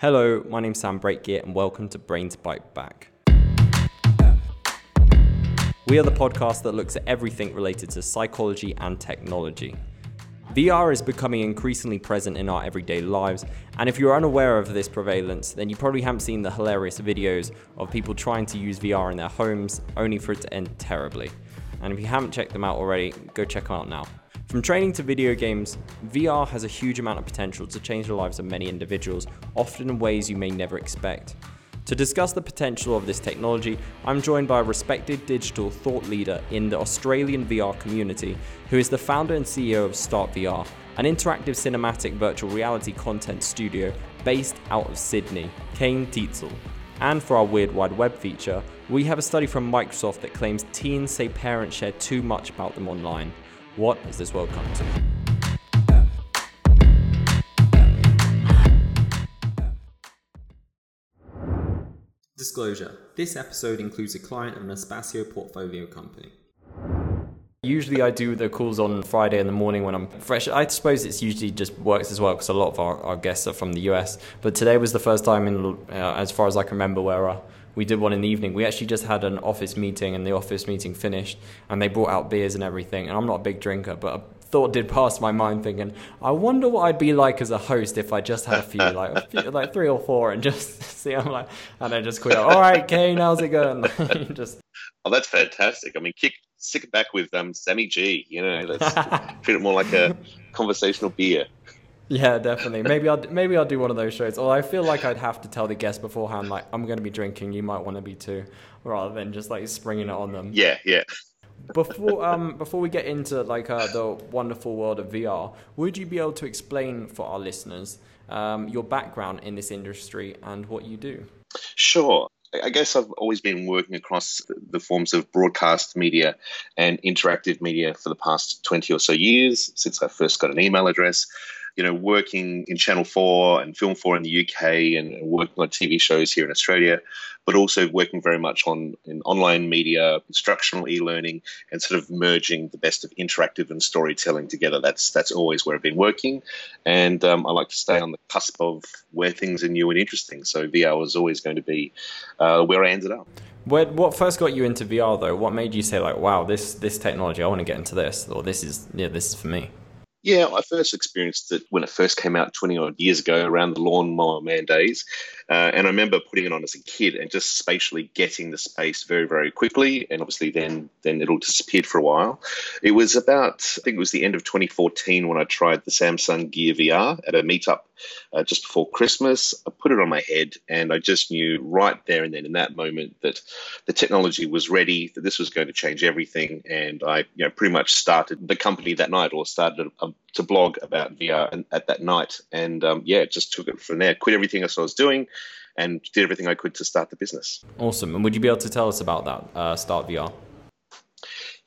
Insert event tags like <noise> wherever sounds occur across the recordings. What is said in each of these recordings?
Hello, my name's Sam Brake Guia and welcome to Brains Byte Back. We are the podcast that looks at everything related to psychology and technology. VR is becoming increasingly present in our everyday lives, and if you're unaware of this prevalence, then you probably haven't seen the hilarious videos of people trying to use VR in their homes, only for it to end terribly. And if you haven't checked them out already, go check them out now. From training to video games, VR has a huge amount of potential to change the lives of many individuals, often in ways you may never expect. To discuss the potential of this technology, I'm joined by a respected digital thought leader in the Australian VR community, who is the founder and CEO of Start VR, an interactive cinematic virtual reality content studio based out of Sydney, Kain Tietzel. And for our Weird Wide Web feature, we have a study from Microsoft that claims teens say parents share too much about them online. What has this world come to? Disclosure This episode includes a client of an Espacio portfolio company. Usually, I do the calls on Friday in the morning when I'm fresh. I suppose it's usually just works as well because a lot of our, our guests are from the US. But today was the first time, in uh, as far as I can remember, where uh, we did one in the evening. We actually just had an office meeting, and the office meeting finished, and they brought out beers and everything. And I'm not a big drinker, but a thought did pass my mind, thinking, I wonder what I'd be like as a host if I just had a few, <laughs> like a few, like three or four, and just <laughs> see. I'm like, and I just quit. All right, Kain, how's it going? <laughs> just. Oh, that's fantastic. I mean, kick stick it back with um, Sammy G. You know, let's treat it more like a conversational beer. Yeah, definitely. Maybe I'll maybe I'll do one of those shows. Or I feel like I'd have to tell the guests beforehand, like I'm going to be drinking. You might want to be too, rather than just like springing it on them. Yeah, yeah. before <laughs> um before we get into like uh, the wonderful world of VR, would you be able to explain for our listeners um, your background in this industry and what you do? Sure. I guess I've always been working across the forms of broadcast media and interactive media for the past 20 or so years since I first got an email address. You know, working in Channel 4 and Film 4 in the UK and working on TV shows here in Australia, but also working very much on in online media, instructional e-learning, and sort of merging the best of interactive and storytelling together. That's that's always where I've been working, and um, I like to stay on the cusp of where things are new and interesting. So VR was always going to be uh, where I ended up. What first got you into VR though? What made you say like, "Wow, this this technology, I want to get into this," or "This is yeah, this is for me." Yeah, I first experienced it when it first came out 20 odd years ago around the Lawnmower Man days. Uh, and I remember putting it on as a kid and just spatially getting the space very, very quickly. And obviously, then then it all disappeared for a while. It was about, I think it was the end of 2014 when I tried the Samsung Gear VR at a meetup uh, just before Christmas. I put it on my head and I just knew right there and then in that moment that the technology was ready, that this was going to change everything. And I you know, pretty much started the company that night or started a, to blog about VR at that night. And um, yeah, just took it from there, quit everything else I was doing and did everything I could to start the business. Awesome. And would you be able to tell us about that, uh, Start VR?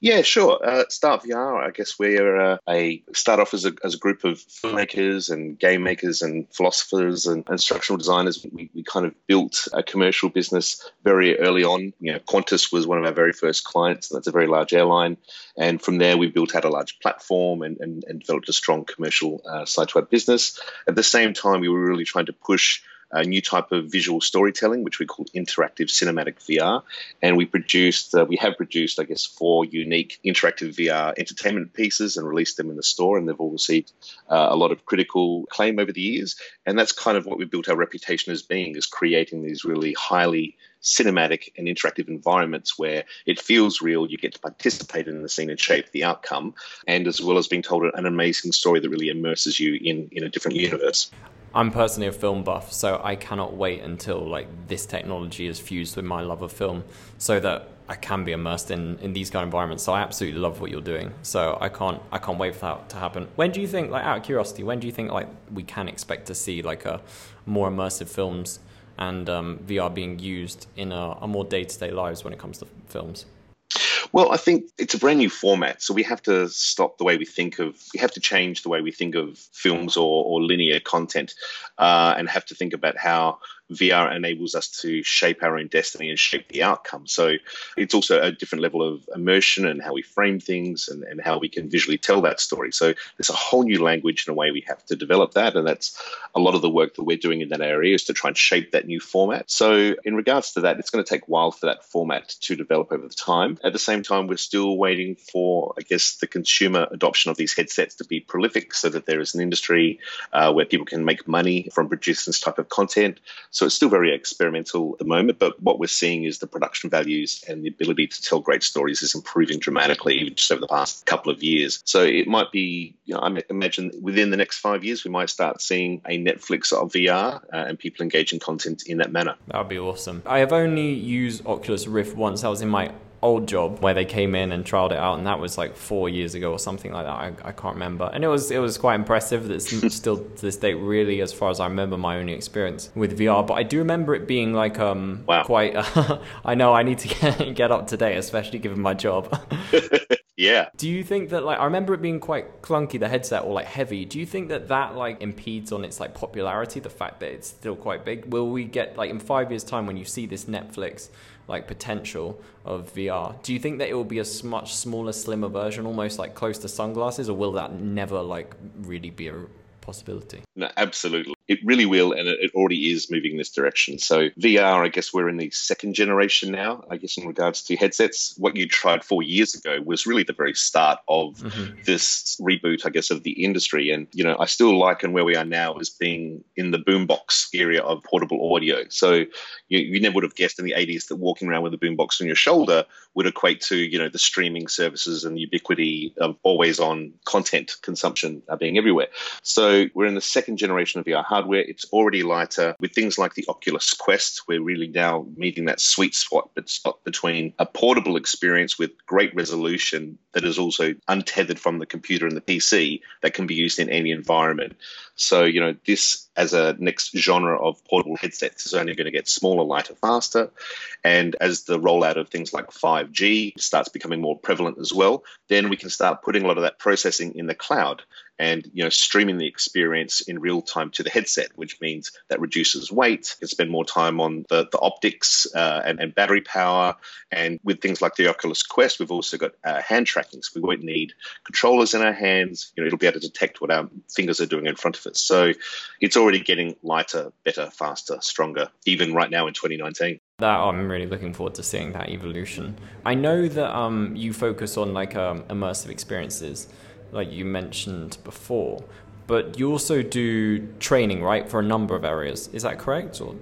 Yeah, sure. Uh, Start VR, I guess we're uh, a start off as a, as a group of filmmakers and game makers and philosophers and instructional designers. We, we kind of built a commercial business very early on. You know, Qantas was one of our very first clients. And that's a very large airline. And from there, we built out a large platform and, and, and developed a strong commercial uh, side to our business. At the same time, we were really trying to push a new type of visual storytelling, which we call interactive cinematic VR. And we produced, uh, we have produced, I guess, four unique interactive VR entertainment pieces and released them in the store. And they've all received uh, a lot of critical acclaim over the years. And that's kind of what we built our reputation as being, is creating these really highly cinematic and interactive environments where it feels real. You get to participate in the scene and shape the outcome, and as well as being told an amazing story that really immerses you in, in a different universe. I'm personally a film buff, so I cannot wait until like this technology is fused with my love of film, so that I can be immersed in, in these kind of environments. So I absolutely love what you're doing. So I can't I can't wait for that to happen. When do you think, like out of curiosity, when do you think like we can expect to see like a more immersive films and um, VR being used in a, a more day to day lives when it comes to films? Well, I think it's a brand new format, so we have to stop the way we think of. We have to change the way we think of films or, or linear content, uh, and have to think about how VR enables us to shape our own destiny and shape the outcome. So it's also a different level of immersion and how we frame things and, and how we can visually tell that story. So there's a whole new language and a way we have to develop that. And that's a lot of the work that we're doing in that area is to try and shape that new format. So in regards to that, it's going to take a while for that format to develop over the time. At the same time, we're still waiting for, I guess, the consumer adoption of these headsets to be prolific so that there is an industry uh, where people can make money from producing this type of content. So it's still very experimental at the moment, but what we're seeing is the production values and the ability to tell great stories is improving dramatically even just over the past couple of years. So it might be, you know, I imagine within the next five years, we might start seeing a Netflix of VR uh, and people engaging content in that manner. That would be awesome. I have only used Oculus Rift once. I was in my old job where they came in and trialed it out, and that was like four years ago or something like that. I, I can't remember, and it was it was quite impressive. That's <laughs> still to this date, really, as far as I remember, my only experience with VR. But I do remember it being like um wow. quite. Uh, <laughs> I know I need to <laughs> get, get up to date, especially given my job. Yeah. Do you think that like I remember it being quite clunky the headset or like heavy. Do you think that that like impedes on its like popularity the fact that it's still quite big? Will we get like in 5 years time when you see this Netflix like potential of VR. Do you think that it will be a much smaller, slimmer version, almost like close to sunglasses, or will that never like really be a possibility? No, absolutely. It really will, and it already is moving in this direction. So, VR, I guess we're in the second generation now, I guess, in regards to headsets. What you tried four years ago was really the very start of mm-hmm. this reboot, I guess, of the industry. And, you know, I still liken where we are now as being in the boombox area of portable audio. So, you, you never would have guessed in the 80s that walking around with a boombox on your shoulder would equate to, you know, the streaming services and the ubiquity of always on content consumption being everywhere. So, we're in the second generation of VR hardware. It's already lighter with things like the Oculus Quest. We're really now meeting that sweet spot between a portable experience with great resolution that is also untethered from the computer and the PC that can be used in any environment. So, you know, this as a next genre of portable headsets is only going to get smaller, lighter, faster. And as the rollout of things like 5G starts becoming more prevalent as well, then we can start putting a lot of that processing in the cloud and you know streaming the experience in real time to the headset, which means that reduces weight. Can spend more time on the, the optics uh, and, and, battery power. And with things like the Oculus Quest, we've also got uh, hand tracking, so we won't need controllers in our hands. You know, it'll be able to detect what our fingers are doing in front of us. So it's already getting lighter, better, faster, stronger, even right now in 2019 that I'm really looking forward to seeing that evolution. I know that um, you focus on like um, immersive experiences like you mentioned before. But you also do training, right, for a number of areas. Is that correct? Or?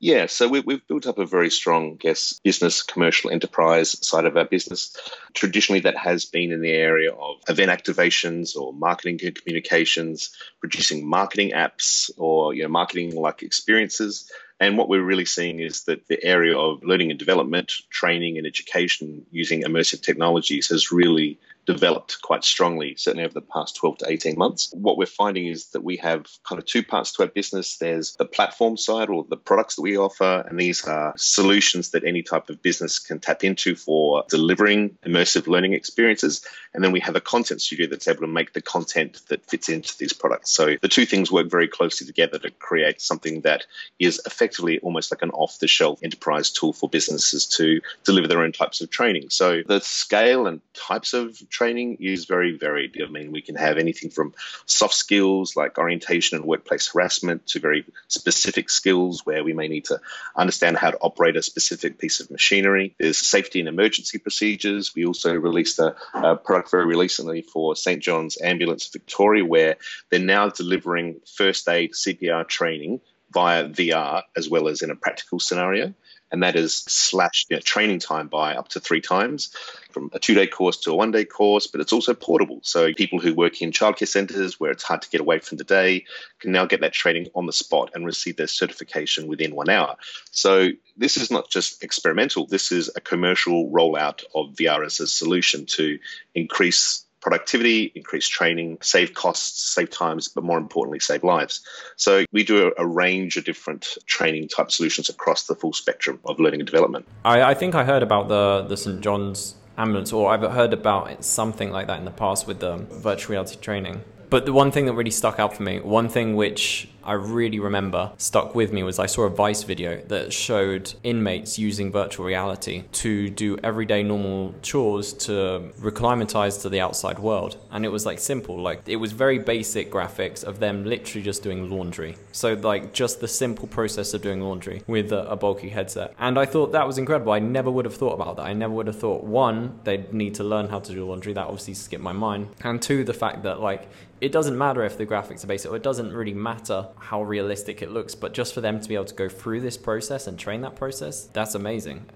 Yeah, so we, have built up a very strong, guess, business, commercial enterprise side of our business. Traditionally, that has been in the area of event activations or marketing communications, producing marketing apps or you know, marketing like experiences. And what we're really seeing is that the area of learning and development, training and education using immersive technologies has really developed quite strongly, certainly over the past 12 to 18 months. What we're finding is that we have kind of two parts to our business. There's the platform side or the products that we offer, and these are solutions that any type of business can tap into for delivering immersive learning experiences. And then we have a content studio that's able to make the content that fits into these products. So the two things work very closely together to create something that is effectively almost like an off the shelf enterprise tool for businesses to deliver their own types of training. So the scale and types of training is very varied. I mean, we can have anything from soft skills like orientation and workplace harassment to very specific skills where we may need to understand how to operate a specific piece of machinery. There's safety and emergency procedures. We also released a, a product very recently for St. John's Ambulance Victoria where they're now delivering first aid CPR training via VR as well as in a practical scenario and that is slashed you know, training time by up to three times from a two day course to a one day course, but it's also portable. So people who work in childcare centres where it's hard to get away from the day can now get that training on the spot and receive their certification within one hour. So this is not just experimental, this is a commercial rollout of VR as a solution to increase productivity, increase training, save costs, save times, but more importantly, save lives. So we do a, a range of different training type solutions across the full spectrum of learning and development. I, I think I heard about the, the St. John's ambulance, or I've heard about something like that in the past with the virtual reality training. But the one thing that really stuck out for me, one thing which I really remember stuck with me was I saw a Vice video that showed inmates using virtual reality to do everyday normal chores to reclimatize to the outside world. And it was like simple, like it was very basic graphics of them literally just doing laundry. So, like, just the simple process of doing laundry with a, a bulky headset. And I thought that was incredible. I never would have thought about that. I never would have thought, one, they'd need to learn how to do laundry. That obviously skipped my mind. And two, the fact that, like, it doesn't matter if the graphics are basic, or it doesn't really matter how realistic it looks, but just for them to be able to go through this process and train that process, that's amazing.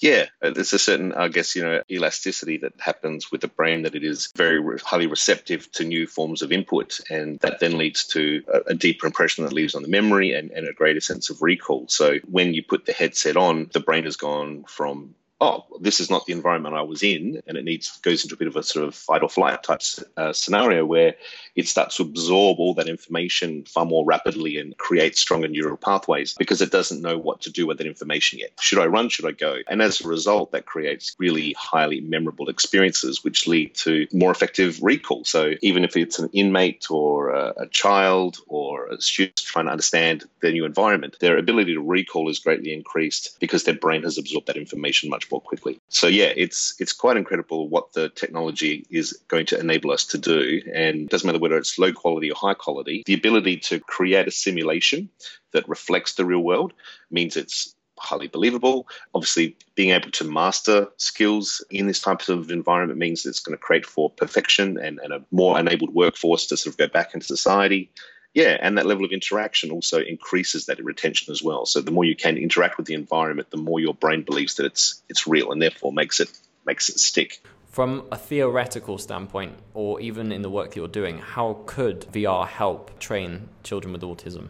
Yeah, uh, there's a certain, I guess, you know, elasticity that happens with the brain that it is very re- highly receptive to new forms of input, and that then leads to a, a deeper impression that leaves on the memory and, and a greater sense of recall. So when you put the headset on, the brain has gone from oh, this is not the environment I was in, and it needs goes into a bit of a sort of fight or flight type uh, scenario where it starts to absorb all that information far more rapidly and create stronger neural pathways because it doesn't know what to do with that information yet. Should I run? Should I go? And as a result, that creates really highly memorable experiences, which lead to more effective recall. So even if it's an inmate or a, a child or a student trying to understand their new environment, their ability to recall is greatly increased because their brain has absorbed that information much more quickly. So yeah, it's it's quite incredible what the technology is going to enable us to do, and it doesn't matter whether it's low quality or high quality. The ability to create a simulation that reflects the real world means it's highly believable. Obviously, being able to master skills in this type of environment means it's going to create for perfection and, and a more enabled workforce to sort of go back into society. Yeah, and that level of interaction also increases that retention as well. So the more you can interact with the environment, the more your brain believes that it's it's real and therefore makes it makes it stick. From a theoretical standpoint, or even in the work that you're doing, how could VR help train children with autism?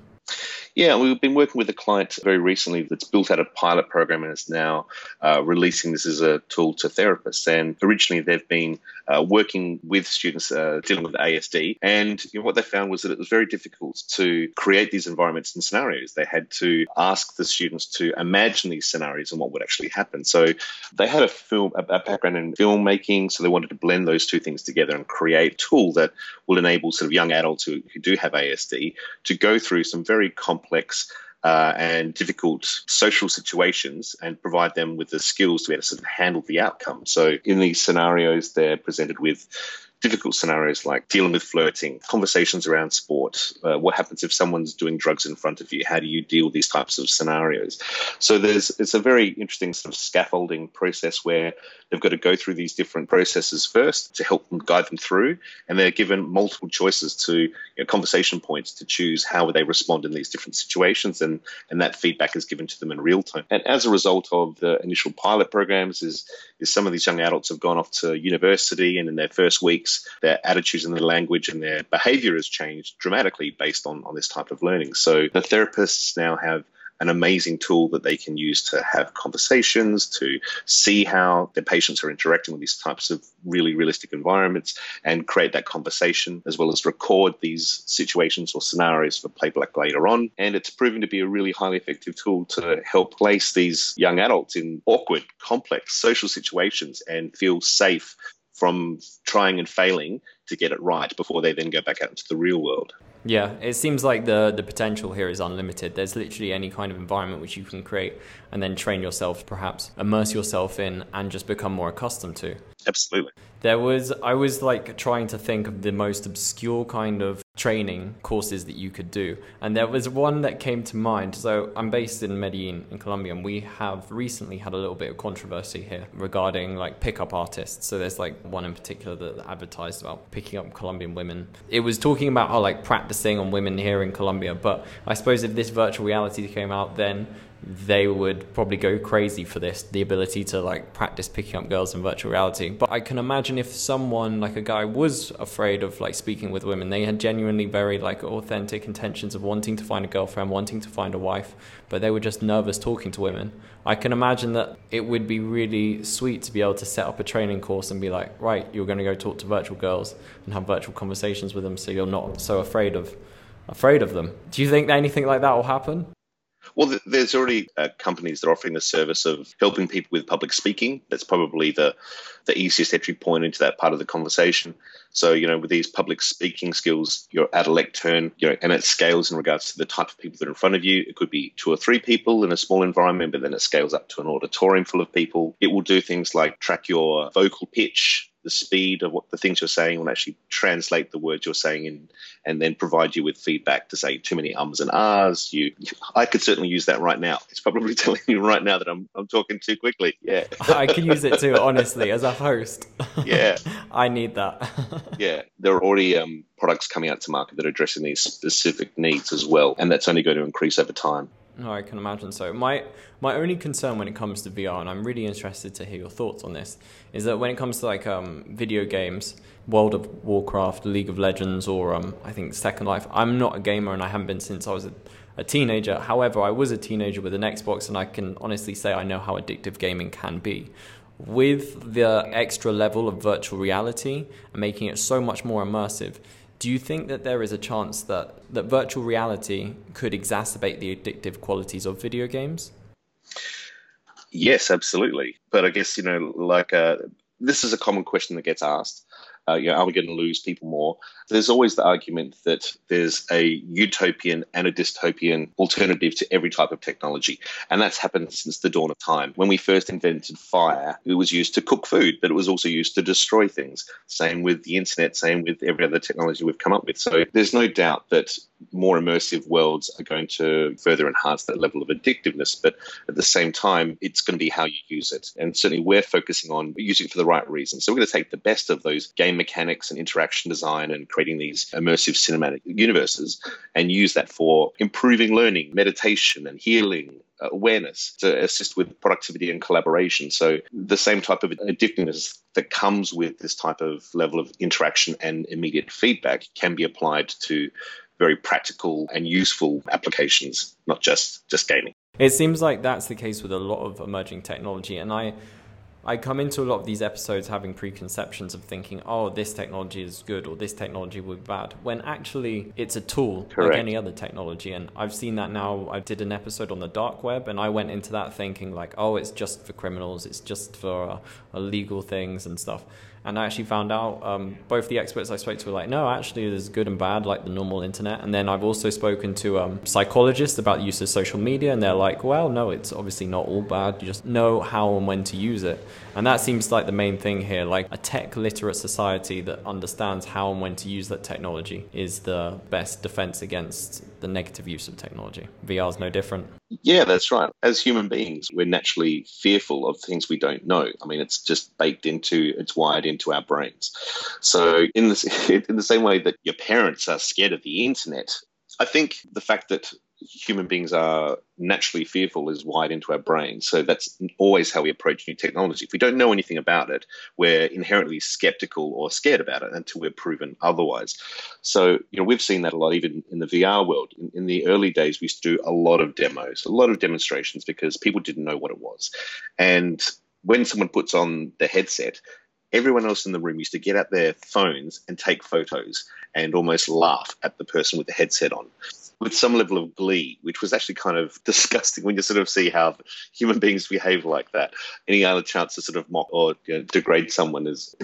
Yeah, we've been working with a client very recently that's built out a pilot program and is now uh, releasing this as a tool to therapists. And originally, they've been uh, working with students uh, dealing with ASD. And you know, what they found was that it was very difficult to create these environments and scenarios. They had to ask the students to imagine these scenarios and what would actually happen. So they had a film, a, background in filmmaking, so they wanted to blend those two things together and create a tool that will enable sort of young adults who, who do have ASD to go through some very complex complex uh, and difficult social situations and provide them with the skills to be able to sort of handle the outcome. So in these scenarios, they're presented with difficult scenarios like dealing with flirting, conversations around sport. Uh, what happens if someone's doing drugs in front of you? How do you deal with these types of scenarios? So there's it's a very interesting sort of scaffolding process where they've got to go through these different processes first to help them guide them through, and they're given multiple choices to you know, conversation points to choose how they respond in these different situations, and and that feedback is given to them in real time. And as a result of the initial pilot programs, is is some of these young adults have gone off to university, and in their first weeks weeks, their attitudes and their language and their behavior has changed dramatically based on, on this type of learning. So the therapists now have an amazing tool that they can use to have conversations, to see how their patients are interacting with these types of really realistic environments and create that conversation, as well as record these situations or scenarios for playback later on. And it's proven to be a really highly effective tool to help place these young adults in awkward, complex social situations and feel safe from trying and failing to get it right before they then go back out into the real world. Yeah, it seems like the the potential here is unlimited. There's literally any kind of environment which you can create and then train yourself, perhaps immerse yourself in, and just become more accustomed to. Absolutely. There was I was like trying to think of the most obscure kind of training courses that you could do, and there was one that came to mind. So I'm based in Medellin in Colombia, and we have recently had a little bit of controversy here regarding like pickup artists. So there's like one in particular that advertised about picking up Colombian women. It was talking about how like practicing on women here in Colombia, but I suppose if this virtual reality came out, then they would probably go crazy for this the ability to like practice picking up girls in virtual reality. But i can imagine if someone like a guy was afraid of like speaking with women they had genuinely very like authentic intentions of wanting to find a girlfriend wanting to find a wife but they were just nervous talking to women. I can imagine that it would be really sweet to be able to set up a training course and be like right you're going to go talk to virtual girls and have virtual conversations with them so you're not so afraid of afraid of them. Do you think anything like that will happen Well, there's already uh, companies that are offering the service of helping people with public speaking. That's probably the the easiest entry point into that part of the conversation. So, you know, with these public speaking skills, you're at a lectern, you know, and it scales in regards to the type of people that are in front of you. It could be two or three people in a small environment, but then it scales up to an auditorium full of people. It will do things like track your vocal pitch, the speed of what the things you're saying will actually translate the words you're saying in, and then provide you with feedback to say too many ums and ahs. You, I could certainly use that right now. It's probably <laughs> telling you right now that I'm, I'm talking too quickly. Yeah, I can use it too. Honestly, as a host. <laughs> Yeah, <laughs> I need that. yeah, there are already um, products coming out to market that are addressing these specific needs as well, and that's only going to increase over time. No, I can imagine so. My my only concern when it comes to VR, and I'm really interested to hear your thoughts on this, is that when it comes to like um, video games, World of Warcraft, League of Legends, or um, I think Second Life, I'm not a gamer and I haven't been since I was a, a teenager. However, I was a teenager with an Xbox, and I can honestly say I know how addictive gaming can be. With the extra level of virtual reality and making it so much more immersive, do you think that there is a chance that, that virtual reality could exacerbate the addictive qualities of video games? Yes, absolutely. But I guess, you know, like uh, this is a common question that gets asked uh, you know, are we going to lose people more? There's always the argument that there's a utopian and a dystopian alternative to every type of technology. And that's happened since the dawn of time. When we first invented fire, it was used to cook food, but it was also used to destroy things. Same with the internet, same with every other technology we've come up with. So there's no doubt that more immersive worlds are going to further enhance that level of addictiveness. But at the same time, it's going to be how you use it. And certainly we're focusing on using it for the right reasons. So we're going to take the best of those game mechanics and interaction design and creating these immersive cinematic universes and use that for improving learning, meditation, and healing uh, awareness to assist with productivity and collaboration. So the same type of addictiveness that comes with this type of level of interaction and immediate feedback can be applied to very practical and useful applications, not just just gaming. It seems like that's the case with a lot of emerging technology, and I I come into a lot of these episodes having preconceptions of thinking, oh, this technology is good or this technology would be bad, when actually it's a tool Correct. like any other technology. And I've seen that now. I did an episode on the dark web, and I went into that thinking like, oh, it's just for criminals, it's just for uh, illegal things and stuff. And I actually found out um, both the experts I spoke to were like, no, actually, there's good and bad, like the normal internet. And then I've also spoken to um, psychologists about the use of social media, and they're like, well, no, it's obviously not all bad. You just know how and when to use it. And that seems like the main thing here. Like a tech literate society that understands how and when to use that technology is the best defense against the negative use of technology. VR is no different. Yeah, that's right. As human beings, we're naturally fearful of things we don't know. I mean, it's just baked into, it's wired into our brains. So, in the, <laughs> in the same way that your parents are scared of the internet, I think the fact that human beings are naturally fearful is wired into our brains. So that's always how we approach new technology. If we don't know anything about it, we're inherently skeptical or scared about it until we're proven otherwise. So, you know, we've seen that a lot even in the VR world. In, in the early days, we used to do a lot of demos, a lot of demonstrations because people didn't know what it was. And when someone puts on the headset, everyone else in the room used to get out their phones and take photos and almost laugh at the person with the headset on with some level of glee, which was actually kind of <laughs> disgusting when you sort of see how human beings behave like that. Any other chance to sort of mock or you know, degrade someone <laughs> is,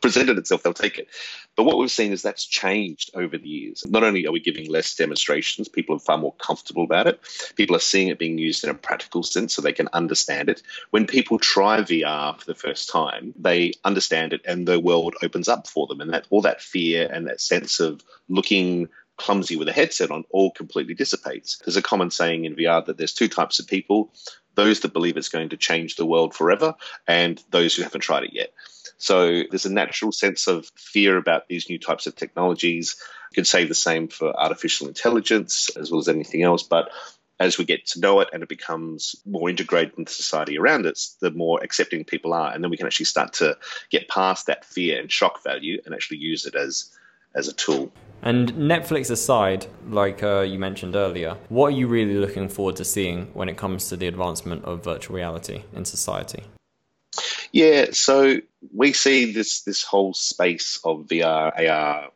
presented itself, they'll take it. But what we've seen is that's changed over the years. Not only are we giving less demonstrations, people are far more comfortable about it. People are seeing it being used in a practical sense so they can understand it. When people try VR for the first time, they understand it and the world opens up for them. And that all that fear and that sense of looking clumsy with a headset on all completely dissipates. There's a common saying in VR that there's two types of people those that believe it's going to change the world forever, and those who haven't tried it yet. So there's a natural sense of fear about these new types of technologies. You could say the same for artificial intelligence as well as anything else, but as we get to know it and it becomes more integrated into society around us, the more accepting people are. And then we can actually start to get past that fear and shock value and actually use it as as a tool. And Netflix aside, like uh, you mentioned earlier, what are you really looking forward to seeing when it comes to the advancement of virtual reality in society? Yeah, so we see this this whole space of VR, AR,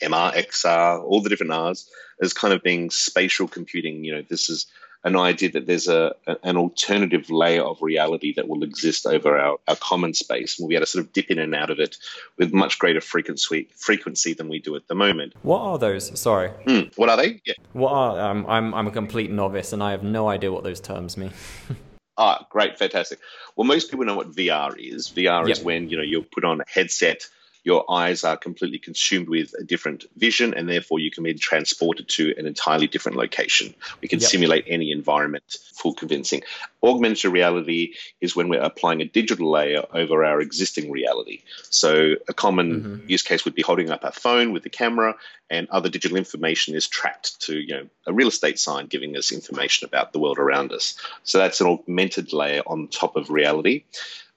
MR, XR, all the different Rs as kind of being spatial computing. You know, this is an idea that there's a, an alternative layer of reality that will exist over our, our common space. We'll be able to sort of dip in and out of it with much greater frequency frequency than we do at the moment. What are those? Sorry. Mm, what are they? Yeah. What are? Um, I'm I'm a complete novice and I have no idea what those terms mean. <laughs> ah, great, fantastic. Well, most people know what VR is. VR yep. is when you know you put on a headset your eyes are completely consumed with a different vision, and therefore you can be transported to an entirely different location. We can yep. simulate any environment full convincing. Augmented reality is when we're applying a digital layer over our existing reality. So a common mm-hmm. use case would be holding up our phone with the camera, and other digital information is tracked to you know a real estate sign giving us information about the world around us. So that's an augmented layer on top of reality.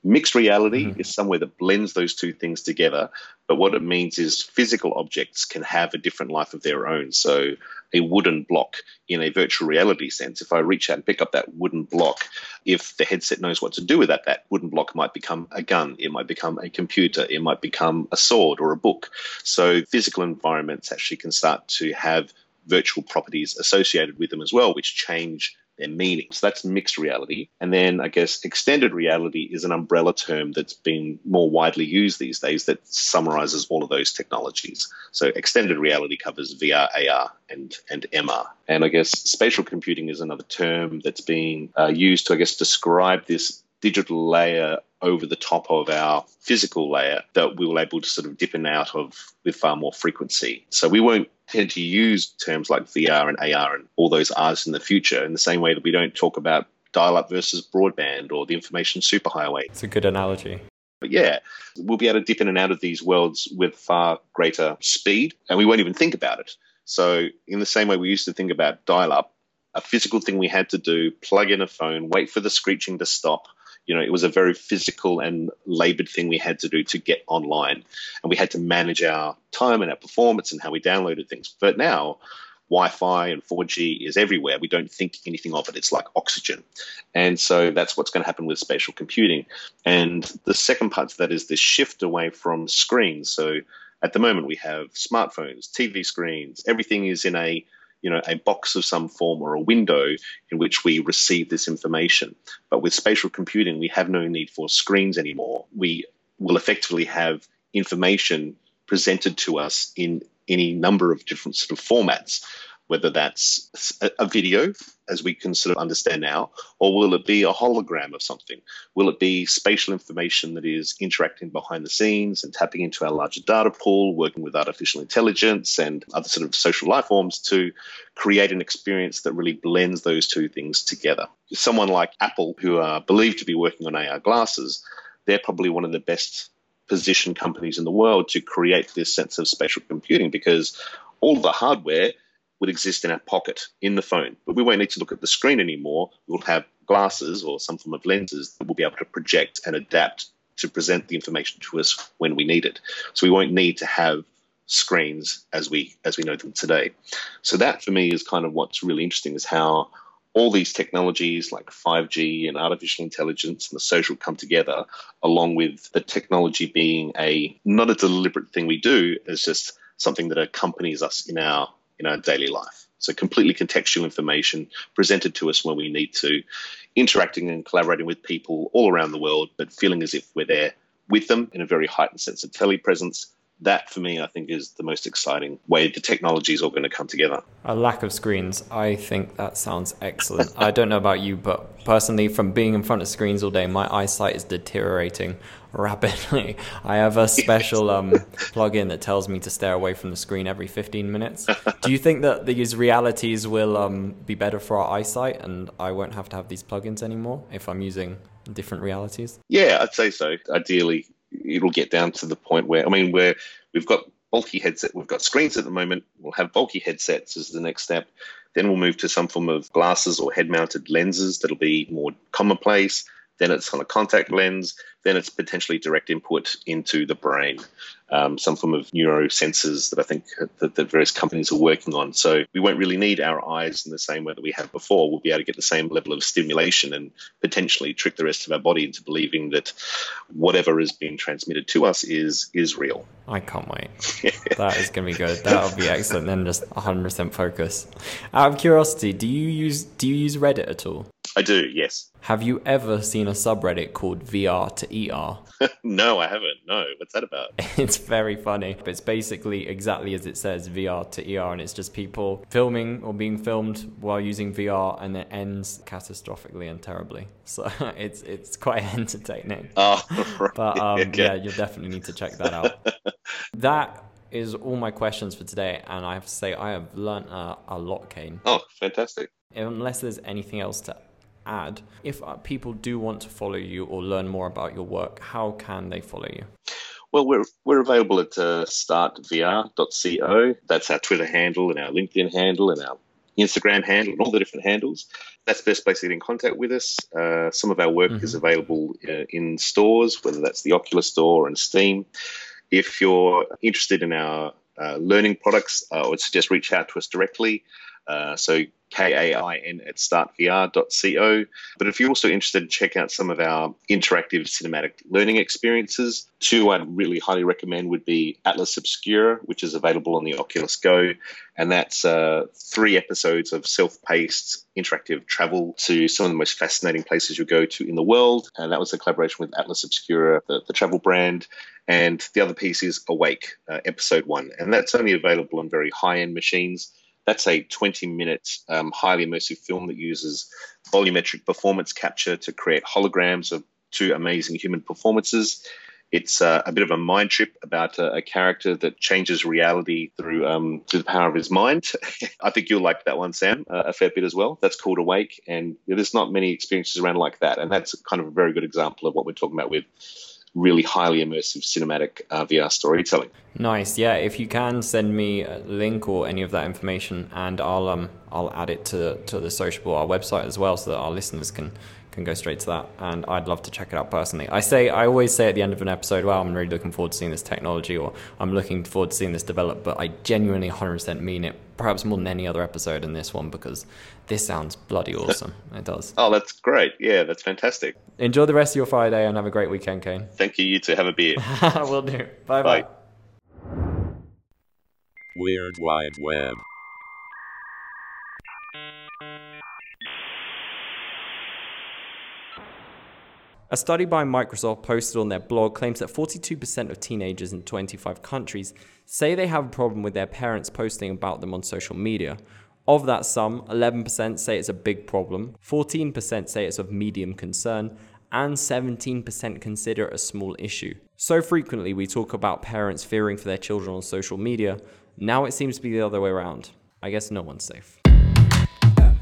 Mixed reality mm-hmm. is somewhere that blends those two things together. But what it means is physical objects can have a different life of their own. So, a wooden block in a virtual reality sense, if I reach out and pick up that wooden block, if the headset knows what to do with that, that wooden block might become a gun, it might become a computer, it might become a sword or a book. So, physical environments actually can start to have virtual properties associated with them as well, which change their meaning. So that's mixed reality. And then I guess extended reality is an umbrella term that's been more widely used these days that summarizes all of those technologies. So extended reality covers VR, AR, and, and MR. And I guess spatial computing is another term that's being uh, used to, I guess, describe this digital layer over the top of our physical layer that we were able to sort of dip in and out of with far more frequency. So we won't tend to use terms like VR and AR and all those R's in the future in the same way that we don't talk about dial up versus broadband or the information superhighway. It's a good analogy. But yeah, we'll be able to dip in and out of these worlds with far greater speed and we won't even think about it. So, in the same way we used to think about dial up, a physical thing we had to do, plug in a phone, wait for the screeching to stop, you know, it was a very physical and labored thing we had to do to get online. And we had to manage our time and our performance and how we downloaded things. But now, Wi Fi and 4G is everywhere. We don't think anything of it. It's like oxygen. And so that's what's going to happen with spatial computing. And the second part of that is this shift away from screens. So at the moment, we have smartphones, TV screens, everything is in a you know, a box of some form or a window in which we receive this information. But with spatial computing, we have no need for screens anymore. We will effectively have information presented to us in any number of different sort of formats whether that's a video, as we can sort of understand now, or will it be a hologram of something? Will it be spatial information that is interacting behind the scenes and tapping into our larger data pool, working with artificial intelligence and other sort of social life forms to create an experience that really blends those two things together? Someone like Apple, who are believed to be working on AR glasses, they're probably one of the best positioned companies in the world to create this sense of spatial computing because all the hardware would exist in our pocket in the phone. But we won't need to look at the screen anymore. We'll have glasses or some form of lenses that will be able to project and adapt to present the information to us when we need it. So we won't need to have screens as we as we know them today. So that for me is kind of what's really interesting is how all these technologies like 5G and artificial intelligence and the social come together, along with the technology being a not a deliberate thing we do, it's just something that accompanies us in our in our daily life. So, completely contextual information presented to us when we need to, interacting and collaborating with people all around the world, but feeling as if we're there with them in a very heightened sense of telepresence that for me, I think, is the most exciting way the technology is all going to come together. A lack of screens. I think that sounds excellent. <laughs> I don't know about you, but personally, from being in front of screens all day, my eyesight is deteriorating rapidly. I have a special um, <laughs> plug-in that tells me to stare away from the screen every 15 minutes. Do you think that these realities will um, be better for our eyesight, and I won't have to have these plugins anymore if I'm using different realities? Yeah, I'd say so. Ideally, it'll get down to the point where I mean, where we've got bulky headset, we've got screens at the moment. We'll have bulky headsets as the next step. Then we'll move to some form of glasses or head-mounted lenses that'll be more commonplace. Then it's on a contact lens, then it's potentially direct input into the brain. Um, some form of neurosensors that I think that, that, various companies are working on. So we won't really need our eyes in the same way that we have before. We'll be able to get the same level of stimulation and potentially trick the rest of our body into believing that whatever is being transmitted to us is is real. I can't wait. <laughs> that is going to be good. That'll be excellent. Then just 100% focus. Out of curiosity, do you use do you use Reddit at all? I do, yes. Have you ever seen a subreddit called VR to ER? <laughs> no, I haven't. No. What's that about? <laughs> it's very funny. It's basically exactly as it says VR to ER, and it's just people filming or being filmed while using VR, and it ends catastrophically and terribly. <laughs> So it's it's quite entertaining. Oh, right. But um, okay. yeah, you definitely need to check that out. that is all my questions for today, and I have to say I have learned uh, a lot, Kain. Oh, fantastic! Unless there's anything else to add, if uh, people do want to follow you or learn more about your work, how can they follow you? Well, we're, we're available at uh, startvr.co. That's our Twitter handle and our LinkedIn handle and our Instagram handle and all the different handles. That's the best place to get in contact with us. Uh, some of our work mm-hmm. is available uh, in stores, whether that's the Oculus Store and Steam. If you're interested in our uh, learning products, I would suggest reach out to us directly. Uh, so K-A-I-N at startvr.co. But if you're also interested, check out some of our interactive cinematic learning experiences. Two I'd really highly recommend would be Atlas Obscura, which is available on the Oculus Go. And that's uh, three episodes of self-paced interactive travel to some of the most fascinating places you go to in the world. And that was a collaboration with Atlas Obscura, the, the travel brand. And the other piece is Awake, uh, episode one. And that's only available on very high-end machines that's a 20 minute um, highly immersive film that uses volumetric performance capture to create holograms of two amazing human performances. It's uh, a bit of a mind trip about a, a character that changes reality through um, through the power of his mind. <laughs> I think you'll like that one, Sam, uh, a fair bit as well. That's called Awake, and there's not many experiences around like that, and that's kind of a very good example of what we're talking about with really highly immersive cinematic uh, VR storytelling. Nice. Yeah, if you can send me a link or any of that information, and I'll um I'll add it to to the Sociable our website as well, so that our listeners can can go straight to that. And I'd love to check it out personally. I say I always say at the end of an episode, "Wow, I'm really looking forward to seeing this technology," or "I'm looking forward to seeing this develop." But I genuinely 100% mean it. Perhaps more than any other episode in this one because this sounds bloody awesome. <laughs> it does. Oh, that's great. Yeah, that's fantastic. Enjoy the rest of your Friday and have a great weekend, Kain. Thank you. You too. Have a beer. <laughs> Will do. Bye bye. Weird Wide Web. A study by Microsoft posted on their blog claims that 42% of teenagers in 25 countries say they have a problem with their parents posting about them on social media. Of that sum, 11% say it's a big problem, 14% say it's of medium concern, and 17% consider it a small issue. So frequently we talk about parents fearing for their children on social media, now it seems to be the other way around. I guess no one's safe.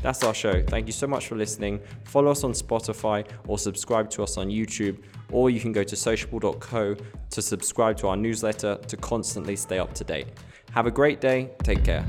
That's our show. Thank you so much for listening. Follow us on Spotify or subscribe to us on YouTube, or you can go to sociable.co to subscribe to our newsletter to constantly stay up to date. Have a great day. Take care.